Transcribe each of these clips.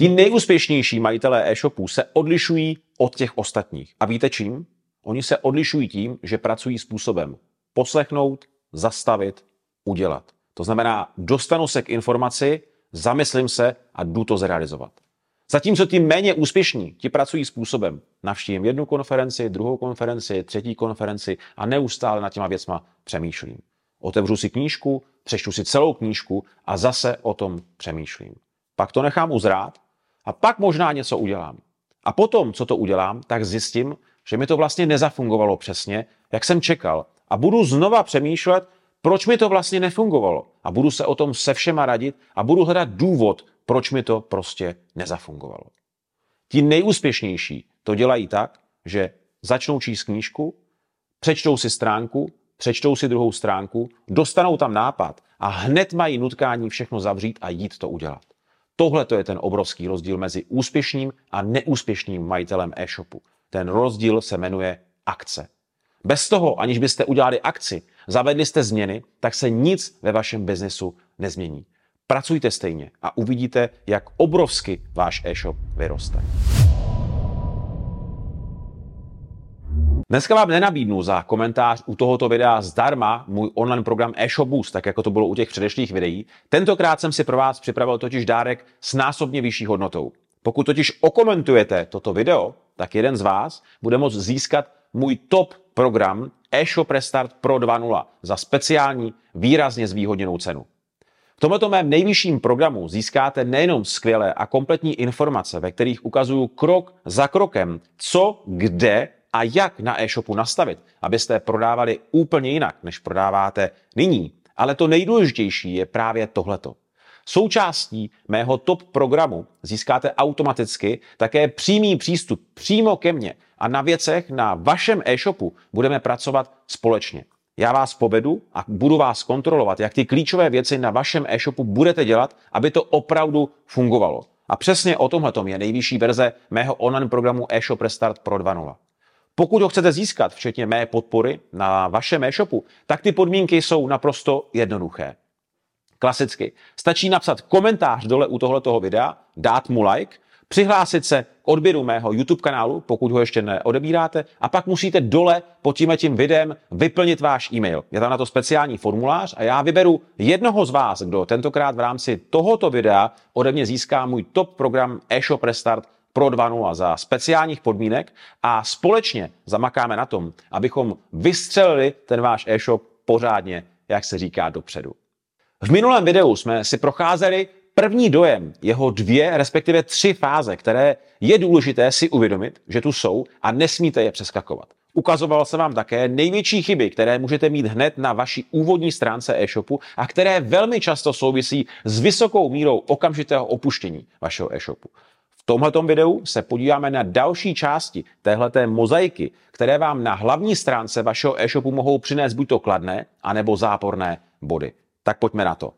Ti nejúspěšnější majitelé e-shopů se odlišují od těch ostatních. A víte čím? Oni se odlišují tím, že pracují způsobem poslechnout, zastavit, udělat. To znamená, dostanu se k informaci, zamyslím se a jdu to zrealizovat. Zatímco ti méně úspěšní, ti pracují způsobem, navštívím jednu konferenci, druhou konferenci, třetí konferenci a neustále nad těma věcma přemýšlím. Otevřu si knížku, přečtu si celou knížku a zase o tom přemýšlím. Pak to nechám uzrát a pak možná něco udělám. A potom, co to udělám, tak zjistím, že mi to vlastně nezafungovalo přesně, jak jsem čekal. A budu znova přemýšlet, proč mi to vlastně nefungovalo. A budu se o tom se všema radit a budu hledat důvod, proč mi to prostě nezafungovalo. Ti nejúspěšnější to dělají tak, že začnou číst knížku, přečtou si stránku, přečtou si druhou stránku, dostanou tam nápad a hned mají nutkání všechno zavřít a jít to udělat. Tohle to je ten obrovský rozdíl mezi úspěšným a neúspěšným majitelem e-shopu. Ten rozdíl se jmenuje akce. Bez toho, aniž byste udělali akci, zavedli jste změny, tak se nic ve vašem biznesu nezmění. Pracujte stejně a uvidíte, jak obrovsky váš e-shop vyroste. Dneska vám nenabídnu za komentář u tohoto videa zdarma můj online program eShop Boost, tak jako to bylo u těch předešlých videí. Tentokrát jsem si pro vás připravil totiž dárek s násobně vyšší hodnotou. Pokud totiž okomentujete toto video, tak jeden z vás bude moct získat můj top program eShop Restart Pro 2.0 za speciální, výrazně zvýhodněnou cenu. V tomto mém nejvyšším programu získáte nejenom skvělé a kompletní informace, ve kterých ukazuju krok za krokem, co, kde a jak na e-shopu nastavit, abyste prodávali úplně jinak, než prodáváte nyní. Ale to nejdůležitější je právě tohleto. Součástí mého top programu získáte automaticky také přímý přístup přímo ke mně a na věcech na vašem e-shopu budeme pracovat společně. Já vás povedu a budu vás kontrolovat, jak ty klíčové věci na vašem e-shopu budete dělat, aby to opravdu fungovalo. A přesně o tomhle je nejvyšší verze mého online programu e-shop Restart Pro 2.0. Pokud ho chcete získat, včetně mé podpory na vašem e-shopu, tak ty podmínky jsou naprosto jednoduché. Klasicky. Stačí napsat komentář dole u tohoto videa, dát mu like, přihlásit se k odběru mého YouTube kanálu, pokud ho ještě neodebíráte, a pak musíte dole pod tím tím videem vyplnit váš e-mail. Je tam na to speciální formulář a já vyberu jednoho z vás, kdo tentokrát v rámci tohoto videa ode mě získá můj top program e-shop Restart pro 2.0 za speciálních podmínek a společně zamakáme na tom, abychom vystřelili ten váš e-shop pořádně, jak se říká, dopředu. V minulém videu jsme si procházeli první dojem, jeho dvě, respektive tři fáze, které je důležité si uvědomit, že tu jsou a nesmíte je přeskakovat. Ukazoval se vám také největší chyby, které můžete mít hned na vaší úvodní stránce e-shopu a které velmi často souvisí s vysokou mírou okamžitého opuštění vašeho e-shopu. Tomto videu se podíváme na další části téhleté mozaiky, které vám na hlavní stránce vašeho e-shopu mohou přinést buď to kladné, anebo záporné body. Tak pojďme na to.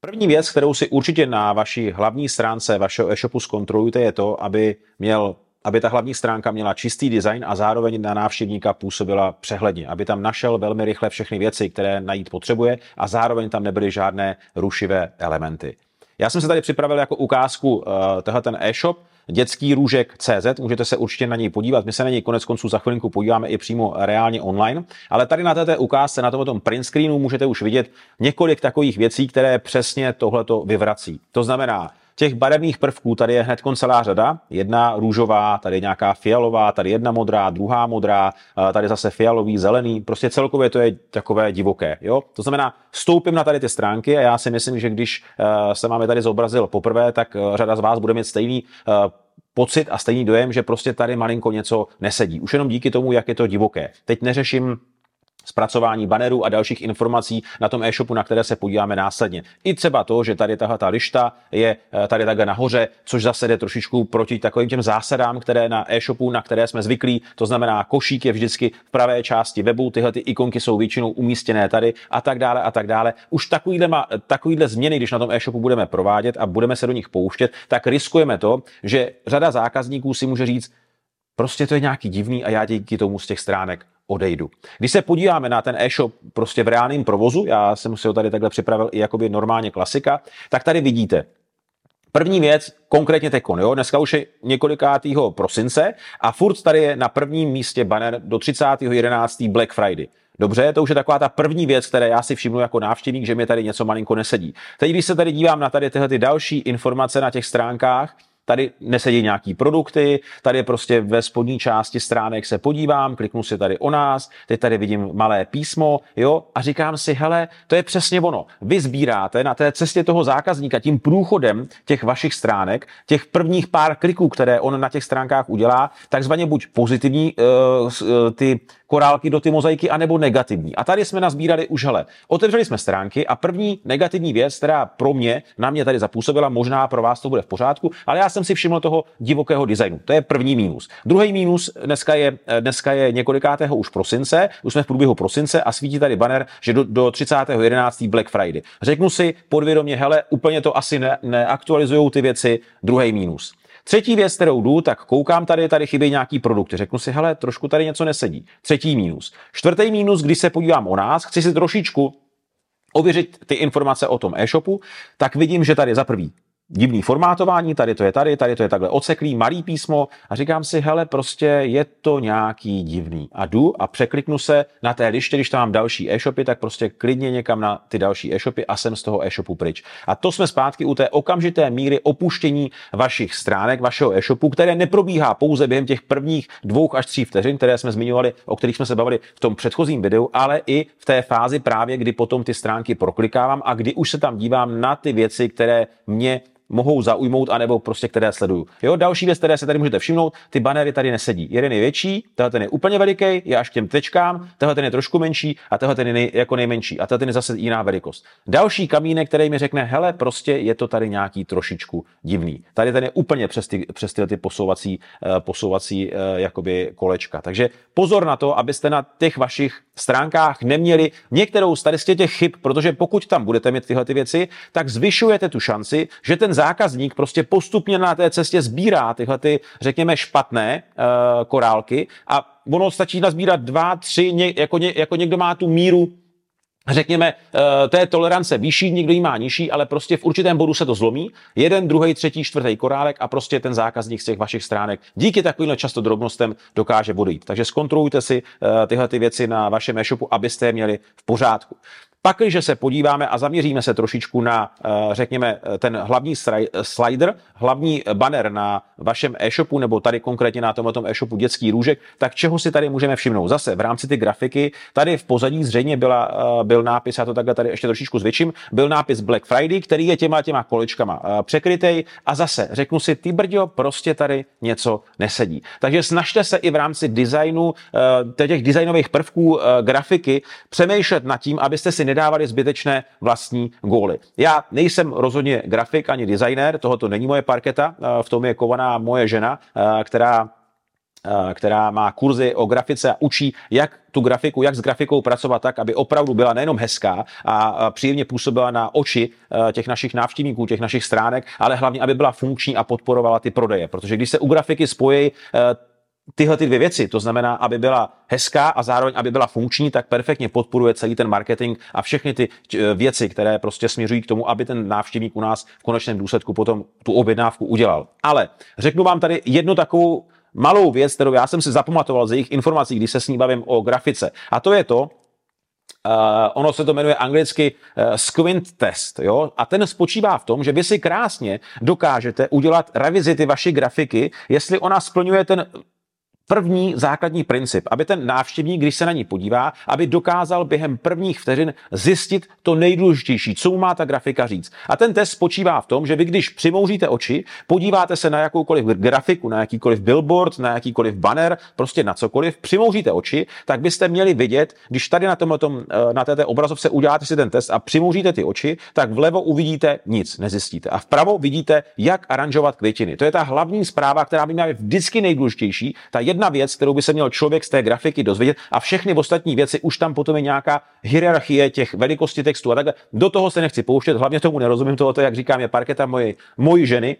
První věc, kterou si určitě na vaší hlavní stránce vašeho e-shopu zkontrolujte, je to, aby měl aby ta hlavní stránka měla čistý design a zároveň na návštěvníka působila přehledně, aby tam našel velmi rychle všechny věci, které najít potřebuje a zároveň tam nebyly žádné rušivé elementy. Já jsem se tady připravil jako ukázku uh, tohle ten e-shop, dětský růžek CZ, můžete se určitě na něj podívat, my se na něj konec konců za chvilinku podíváme i přímo reálně online, ale tady na této ukázce, na tomto print screenu můžete už vidět několik takových věcí, které přesně tohleto vyvrací. To znamená, Těch barevných prvků tady je hned celá řada. Jedna růžová, tady nějaká fialová, tady jedna modrá, druhá modrá, tady zase fialový, zelený. Prostě celkově to je takové divoké. Jo? To znamená, stoupím na tady ty stránky a já si myslím, že když eh, se máme tady zobrazil poprvé, tak eh, řada z vás bude mít stejný eh, pocit a stejný dojem, že prostě tady malinko něco nesedí. Už jenom díky tomu, jak je to divoké. Teď neřeším zpracování bannerů a dalších informací na tom e-shopu, na které se podíváme následně. I třeba to, že tady tahle ta lišta je eh, tady takhle nahoře, což zase jde trošičku proti takovým těm zásadám, které na e-shopu, na které jsme zvyklí, to znamená košík je vždycky v pravé části webu, tyhle ty ikonky jsou většinou umístěné tady a tak dále a tak dále. Už takovýhle, ma, takovýhle změny, když na tom e-shopu budeme provádět a budeme se do nich pouštět, tak riskujeme to, že řada zákazníků si může říct, prostě to je nějaký divný a já díky tomu z těch stránek odejdu. Když se podíváme na ten e-shop prostě v reálném provozu, já jsem si ho tady takhle připravil i jakoby normálně klasika, tak tady vidíte, První věc, konkrétně tekon, jo, dneska už je několikátýho prosince a furt tady je na prvním místě banner do 30.11. Black Friday. Dobře, to už je taková ta první věc, které já si všimnu jako návštěvník, že mi tady něco malinko nesedí. Teď, když se tady dívám na tady tyhle ty další informace na těch stránkách, Tady nesedí nějaký produkty, tady prostě ve spodní části stránek se podívám, kliknu si tady o nás, teď tady vidím malé písmo, jo, a říkám si, hele, to je přesně ono. Vy sbíráte na té cestě toho zákazníka tím průchodem těch vašich stránek, těch prvních pár kliků, které on na těch stránkách udělá, takzvaně buď pozitivní uh, ty korálky do ty mozaiky, anebo negativní. A tady jsme nazbírali už, hele, otevřeli jsme stránky a první negativní věc, která pro mě, na mě tady zapůsobila, možná pro vás to bude v pořádku, ale já jsem si všiml toho divokého designu. To je první mínus. Druhý mínus dneska je, dneska je několikátého už prosince, už jsme v průběhu prosince a svítí tady banner, že do, do 30.11. Black Friday. Řeknu si podvědomě, hele, úplně to asi ne, neaktualizují ty věci. Druhý mínus. Třetí věc, kterou jdu, tak koukám tady, tady chybí nějaký produkty. Řeknu si, hele, trošku tady něco nesedí. Třetí mínus. Čtvrtý mínus, když se podívám o nás, chci si trošičku ověřit ty informace o tom e-shopu, tak vidím, že tady za prvý divný formátování, tady to je tady, tady to je takhle oceklý, malý písmo a říkám si, hele, prostě je to nějaký divný. A jdu a překliknu se na té liště, když tam mám další e-shopy, tak prostě klidně někam na ty další e-shopy a jsem z toho e-shopu pryč. A to jsme zpátky u té okamžité míry opuštění vašich stránek, vašeho e-shopu, které neprobíhá pouze během těch prvních dvou až tří vteřin, které jsme zmiňovali, o kterých jsme se bavili v tom předchozím videu, ale i v té fázi právě, kdy potom ty stránky proklikávám a kdy už se tam dívám na ty věci, které mě mohou zaujmout, anebo prostě které sleduju. Jo, další věc, které se tady můžete všimnout, ty banery tady nesedí. Jeden je větší, tenhle ten je úplně veliký, je až k těm tečkám, tenhle ten je trošku menší a tenhle ten je nej, jako nejmenší. A tenhle ten je zase jiná velikost. Další kamínek, který mi řekne, hele, prostě je to tady nějaký trošičku divný. Tady ten je úplně přes, ty, přes tyhle ty posouvací, uh, posouvací uh, jakoby kolečka. Takže pozor na to, abyste na těch vašich stránkách neměli některou z těch chyb, protože pokud tam budete mít tyhle ty věci, tak zvyšujete tu šanci, že ten zákazník prostě postupně na té cestě sbírá tyhle ty, řekněme, špatné uh, korálky a ono stačí nazbírat dva, tři, ně, jako, ně, jako někdo má tu míru řekněme, eh, té tolerance vyšší, někdo ji má nižší, ale prostě v určitém bodu se to zlomí. Jeden, druhý, třetí, čtvrtý korálek a prostě ten zákazník z těch vašich stránek díky takovým často drobnostem dokáže odejít. Takže zkontrolujte si eh, tyhle ty věci na vašem e-shopu, abyste je měli v pořádku. Pak, když se podíváme a zaměříme se trošičku na, eh, řekněme, ten hlavní slider, hlavní banner na vašem e-shopu, nebo tady konkrétně na tomhle e-shopu dětský růžek, tak čeho si tady můžeme všimnout? Zase v rámci ty grafiky, tady v pozadí zřejmě byla, eh, byl nápis, já to takhle tady ještě trošičku zvětším, byl nápis Black Friday, který je těma těma kolečkama eh, překrytej a zase řeknu si, ty brďo, prostě tady něco nesedí. Takže snažte se i v rámci designu, těch designových prvků grafiky přemýšlet nad tím, abyste si nedávali zbytečné vlastní góly. Já nejsem rozhodně grafik ani designer, tohoto není moje parketa, eh, v tom je kovaná moje žena, eh, která eh, která má kurzy o grafice a učí, jak tu grafiku, jak s grafikou pracovat tak, aby opravdu byla nejenom hezká a příjemně působila na oči těch našich návštěvníků, těch našich stránek, ale hlavně, aby byla funkční a podporovala ty prodeje. Protože když se u grafiky spojí tyhle ty dvě věci, to znamená, aby byla hezká a zároveň, aby byla funkční, tak perfektně podporuje celý ten marketing a všechny ty eh, věci, které prostě směřují k tomu, aby ten návštěvník u nás v konečném důsledku potom tu objednávku udělal. Ale řeknu vám tady jednu takovou malou věc, kterou já jsem si zapamatoval z jejich informací, když se s ní bavím o grafice. A to je to, Uh, ono se to jmenuje anglicky uh, squint test, jo? A ten spočívá v tom, že vy si krásně dokážete udělat revizity vaší grafiky, jestli ona splňuje ten první základní princip, aby ten návštěvník, když se na ní podívá, aby dokázal během prvních vteřin zjistit to nejdůležitější, co mu má ta grafika říct. A ten test spočívá v tom, že vy když přimouříte oči, podíváte se na jakoukoliv grafiku, na jakýkoliv billboard, na jakýkoliv banner, prostě na cokoliv, přimouříte oči, tak byste měli vidět, když tady na, tom, tom, eh, na této obrazovce uděláte si ten test a přimouříte ty oči, tak vlevo uvidíte nic, nezjistíte. A vpravo vidíte, jak aranžovat květiny. To je ta hlavní zpráva, která by měla být vždycky nejdůležitější. Ta jedna věc, kterou by se měl člověk z té grafiky dozvědět a všechny ostatní věci už tam potom je nějaká hierarchie těch velikosti textu a takhle. Do toho se nechci pouštět, hlavně tomu nerozumím, tohoto, jak říkám, je parketa moje, mojí ženy,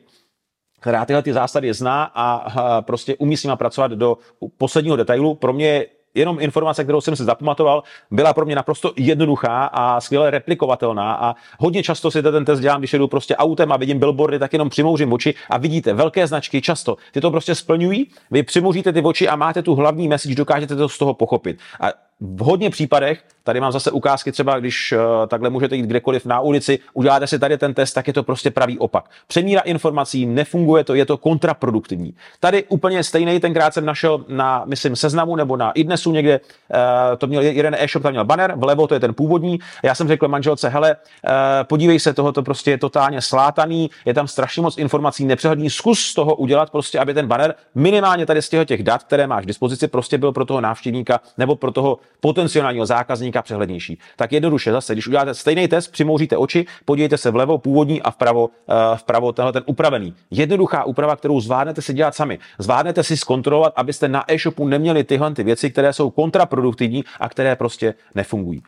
která tyhle ty zásady zná a prostě umí s nima pracovat do posledního detailu. Pro mě jenom informace, kterou jsem si zapamatoval, byla pro mě naprosto jednoduchá a skvěle replikovatelná a hodně často si ten test dělám, když jedu prostě autem a vidím billboardy, tak jenom přimouřím oči a vidíte velké značky často. Ty to prostě splňují, vy přimouříte ty oči a máte tu hlavní message, dokážete to z toho pochopit. A v hodně případech, tady mám zase ukázky třeba, když uh, takhle můžete jít kdekoliv na ulici, uděláte si tady ten test, tak je to prostě pravý opak. Přemíra informací, nefunguje to, je to kontraproduktivní. Tady úplně stejný, tenkrát jsem našel na, myslím, seznamu nebo na idnesu někde, uh, to měl jeden e-shop, tam měl banner, vlevo to je ten původní. Já jsem řekl manželce, hele, uh, podívej se, tohoto prostě je totálně slátaný, je tam strašně moc informací, nepřehledný, zkus z toho udělat prostě, aby ten banner minimálně tady z těch, těch dat, které máš k dispozici, prostě byl pro toho návštěvníka nebo pro toho potenciálního zákazníka přehlednější. Tak jednoduše zase, když uděláte stejný test, přimouříte oči, podívejte se vlevo, původní a vpravo, uh, vpravo tenhle ten upravený. Jednoduchá úprava, kterou zvládnete si dělat sami. Zvládnete si zkontrolovat, abyste na e-shopu neměli tyhle ty věci, které jsou kontraproduktivní a které prostě nefungují.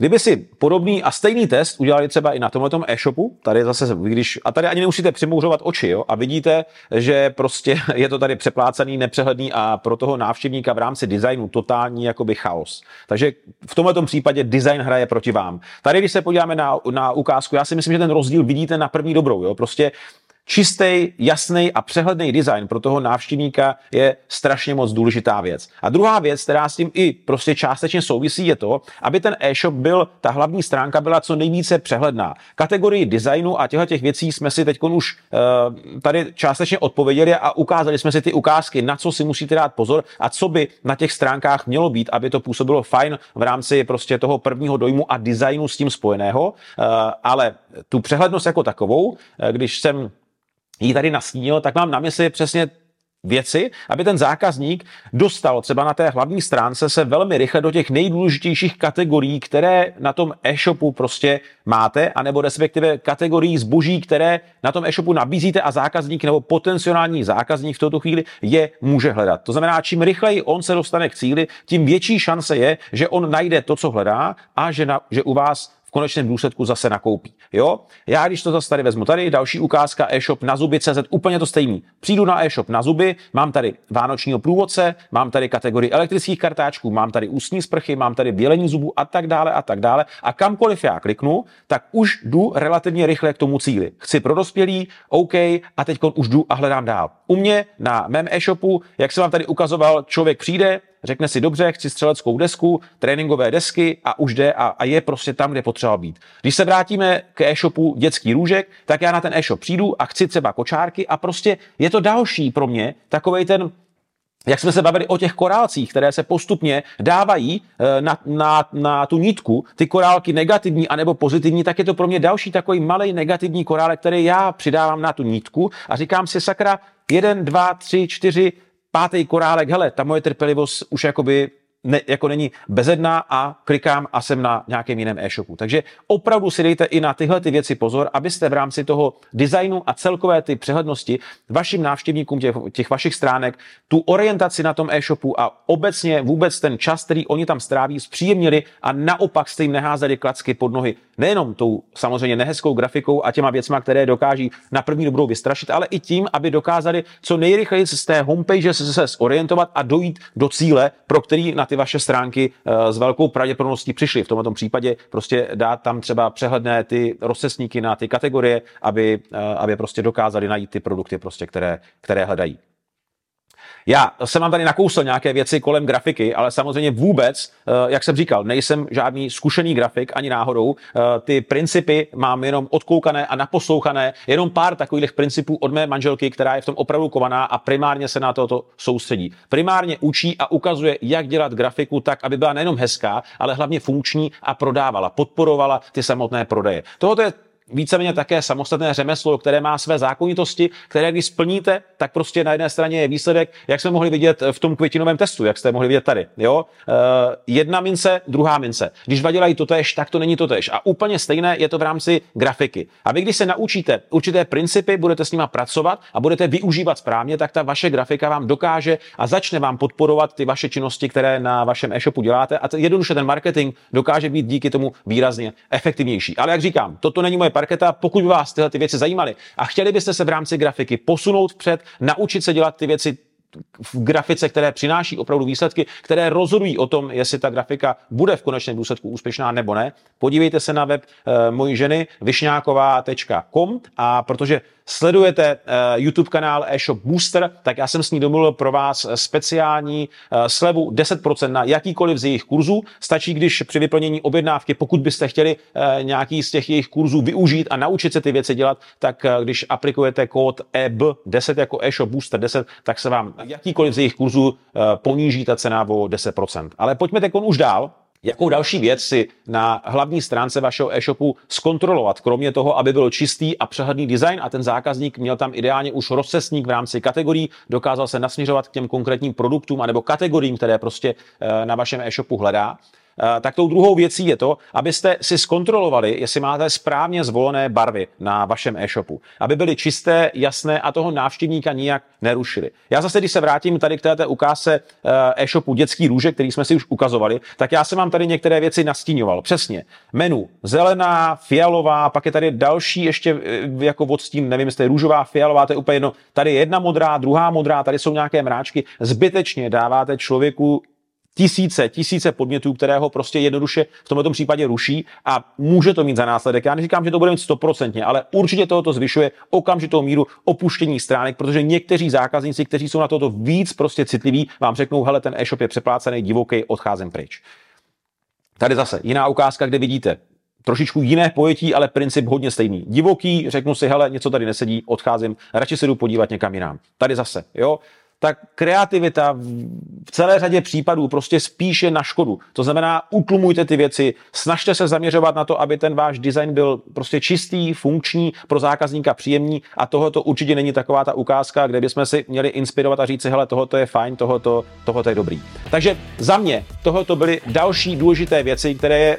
Kdyby si podobný a stejný test udělali třeba i na tomhle e-shopu, tady zase, když, a tady ani nemusíte přimouřovat oči, jo, a vidíte, že prostě je to tady přeplácený, nepřehledný a pro toho návštěvníka v rámci designu totální jakoby chaos. Takže v tomto případě design hraje proti vám. Tady, když se podíváme na, na ukázku, já si myslím, že ten rozdíl vidíte na první dobrou, jo, prostě čistý, jasný a přehledný design pro toho návštěvníka je strašně moc důležitá věc. A druhá věc, která s tím i prostě částečně souvisí, je to, aby ten e-shop byl, ta hlavní stránka byla co nejvíce přehledná. Kategorii designu a těchto těch věcí jsme si teď už uh, tady částečně odpověděli a ukázali jsme si ty ukázky, na co si musíte dát pozor a co by na těch stránkách mělo být, aby to působilo fajn v rámci prostě toho prvního dojmu a designu s tím spojeného. Uh, ale tu přehlednost jako takovou, uh, když jsem jí tady nastínil, tak mám na mysli přesně věci, aby ten zákazník dostal třeba na té hlavní stránce se velmi rychle do těch nejdůležitějších kategorií, které na tom e-shopu prostě máte, anebo respektive kategorií zboží, které na tom e-shopu nabízíte a zákazník nebo potenciální zákazník v tuto chvíli je může hledat. To znamená, čím rychleji on se dostane k cíli, tím větší šance je, že on najde to, co hledá a že, na, že u vás konečném důsledku zase nakoupí. Jo? Já když to zase tady vezmu, tady další ukázka e-shop na zuby CZ, úplně to stejný. Přijdu na e-shop na zuby, mám tady vánočního průvodce, mám tady kategorii elektrických kartáčků, mám tady ústní sprchy, mám tady bělení zubů a tak dále a tak dále. A kamkoliv já kliknu, tak už jdu relativně rychle k tomu cíli. Chci pro dospělí, OK, a teď už jdu a hledám dál. U mě na mém e-shopu, jak jsem vám tady ukazoval, člověk přijde, řekne si dobře, chci střeleckou desku, tréninkové desky a už jde a, a je prostě tam, kde potřeba být. Když se vrátíme k e-shopu dětský růžek, tak já na ten e-shop přijdu a chci třeba kočárky a prostě je to další pro mě takovej ten jak jsme se bavili o těch korálcích, které se postupně dávají eh, na, na, na tu nitku, ty korálky negativní anebo pozitivní, tak je to pro mě další takový malý negativní korálek, který já přidávám na tu nitku a říkám si, sakra, jeden, dva, tři, čtyři, pátý korálek, hele, ta moje trpělivost už jakoby ne, jako není bezedná a klikám a jsem na nějakém jiném e-shopu. Takže opravdu si dejte i na tyhle ty věci pozor, abyste v rámci toho designu a celkové ty přehlednosti vašim návštěvníkům těch, těch vašich stránek tu orientaci na tom e-shopu a obecně vůbec ten čas, který oni tam stráví, zpříjemnili a naopak jste jim neházeli klacky pod nohy. Nejenom tou samozřejmě nehezkou grafikou a těma věcma, které dokáží na první dobrou vystrašit, ale i tím, aby dokázali co nejrychleji z té homepage se, zorientovat a dojít do cíle, pro který na ty vaše stránky eh, s velkou pravděpodobností přišly. V tomto případě prostě dát tam třeba přehledné ty rozcesníky na ty kategorie, aby, eh, aby prostě dokázali najít ty produkty, prostě, které, které hledají. Já jsem vám tady nakousl nějaké věci kolem grafiky, ale samozřejmě vůbec, eh, jak jsem říkal, nejsem žádný zkušený grafik ani náhodou. Eh, ty principy mám jenom odkoukané a naposlouchané, jenom pár takových principů od mé manželky, která je v tom opravdu kovaná a primárně se na toto soustředí. Primárně učí a ukazuje, jak dělat grafiku tak, aby byla nejenom hezká, ale hlavně funkční a prodávala, podporovala ty samotné prodeje. Tohoto je víceméně také samostatné řemeslo, které má své zákonitosti, které když splníte, tak prostě na jedné straně je výsledek, jak jsme mohli vidět v tom květinovém testu, jak jste mohli vidět tady. Jo? E, jedna mince, druhá mince. Když dva dělají totež, tak to není totež. A úplně stejné je to v rámci grafiky. A vy, když se naučíte určité principy, budete s nimi pracovat a budete využívat správně, tak ta vaše grafika vám dokáže a začne vám podporovat ty vaše činnosti, které na vašem e-shopu děláte. A jednoduše ten marketing dokáže být díky tomu výrazně efektivnější. Ale jak říkám, toto není moje parketa. Pokud by vás tyhle ty věci zajímaly a chtěli byste se v rámci grafiky posunout vpřed, naučit se dělat ty věci v grafice, které přináší opravdu výsledky, které rozhodují o tom, jestli ta grafika bude v konečném důsledku úspěšná nebo ne. Podívejte se na web e, mojí ženy vyšňáková.com a protože sledujete uh, YouTube kanál eShop Booster, tak já jsem s ní domluvil pro vás speciální uh, slevu 10% na jakýkoliv z jejich kurzů. Stačí, když při vyplnění objednávky, pokud byste chtěli nějaký z těch jejich kurzů využít a naučit se ty věci dělat, tak když aplikujete kód EB10 jako eShop Booster 10, tak se vám jakýkoliv z jejich kurzů poníží ta cena o 10%. Ale pojďme teď už dál. Jakou další věc si na hlavní stránce vašeho e-shopu zkontrolovat, kromě toho, aby byl čistý a přehledný design a ten zákazník měl tam ideálně už rozcesník v rámci kategorií, dokázal se nasměřovat k těm konkrétním produktům anebo kategoriím, které prostě eh, na vašem e-shopu hledá. Eh, tak tou druhou věcí je to, abyste si zkontrolovali, jestli máte správně zvolené barvy na vašem e-shopu. Aby byly čisté, jasné a toho návštěvníka nijak nerušili. Já zase, když se vrátím tady k této ukázce eh, e-shopu dětský růže, který jsme si už ukazovali, tak já jsem vám tady některé věci nastíňoval. Přesně. Menu zelená, fialová, pak je tady další ještě eh, jako odstín, nevím, jestli je růžová, fialová, to je úplně jedno. Tady je jedna modrá, druhá modrá, tady jsou nějaké mráčky. Zbytečně dáváte člověku tisíce, tisíce podmětů, které ho prostě jednoduše v tomto případě ruší a může to mít za následek. Já neříkám, že to bude mít stoprocentně, ale určitě tohoto zvyšuje okamžitou míru opuštění stránek, protože někteří zákazníci, kteří jsou na toto víc prostě citliví, vám řeknou, hele, ten e-shop je přeplácený, divoký, odcházím pryč. Tady zase jiná ukázka, kde vidíte trošičku jiné pojetí, ale princip hodně stejný. Divoký, řeknu si, hele, něco tady nesedí, odcházím, radši se jdu podívat někam jinam. Tady zase, jo tak kreativita v celé řadě případů prostě spíše na škodu. To znamená, utlumujte ty věci, snažte se zaměřovat na to, aby ten váš design byl prostě čistý, funkční, pro zákazníka příjemný a tohoto určitě není taková ta ukázka, kde bychom si měli inspirovat a říct si, hele, tohoto je fajn, tohoto, tohoto je dobrý. Takže za mě tohoto byly další důležité věci, které je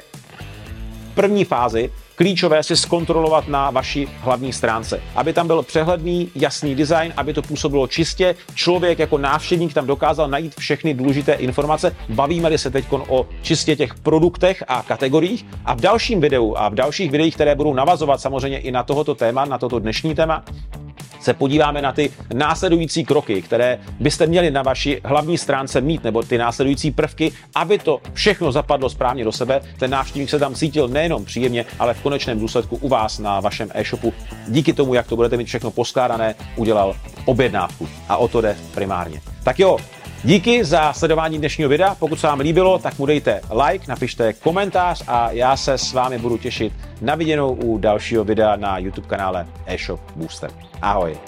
v první fázi klíčové si zkontrolovat na vaší hlavní stránce. Aby tam byl přehledný, jasný design, aby to působilo čistě, člověk jako návštěvník tam dokázal najít všechny důležité informace. Bavíme-li se teď o čistě těch produktech a kategoriích. A v dalším videu a v dalších videích, které budou navazovat samozřejmě i na tohoto téma, na toto dnešní téma, se podíváme na ty následující kroky, které byste měli na vaší hlavní stránce mít, nebo ty následující prvky, aby to všechno zapadlo správně do sebe. Ten návštěvník se tam cítil nejenom příjemně, ale v konečném důsledku u vás na vašem e-shopu díky tomu, jak to budete mít všechno poskládané, udělal objednávku. A o to jde primárně. Tak jo, Díky za sledování dnešního videa. Pokud se vám líbilo, tak mu dejte like, napište komentář a já se s vámi budu těšit na viděnou u dalšího videa na YouTube kanále eShop Booster. Ahoj!